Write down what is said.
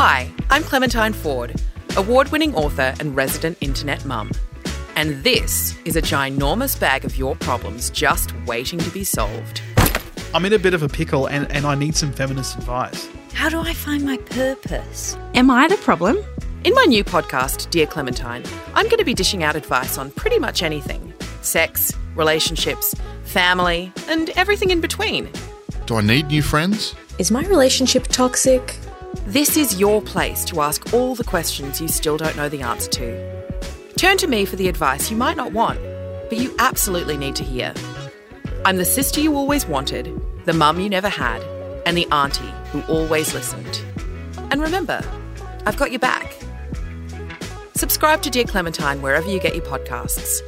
Hi, I'm Clementine Ford, award winning author and resident internet mum. And this is a ginormous bag of your problems just waiting to be solved. I'm in a bit of a pickle and, and I need some feminist advice. How do I find my purpose? Am I the problem? In my new podcast, Dear Clementine, I'm going to be dishing out advice on pretty much anything sex, relationships, family, and everything in between. Do I need new friends? Is my relationship toxic? This is your place to ask all the questions you still don't know the answer to. Turn to me for the advice you might not want, but you absolutely need to hear. I'm the sister you always wanted, the mum you never had, and the auntie who always listened. And remember, I've got your back. Subscribe to Dear Clementine wherever you get your podcasts.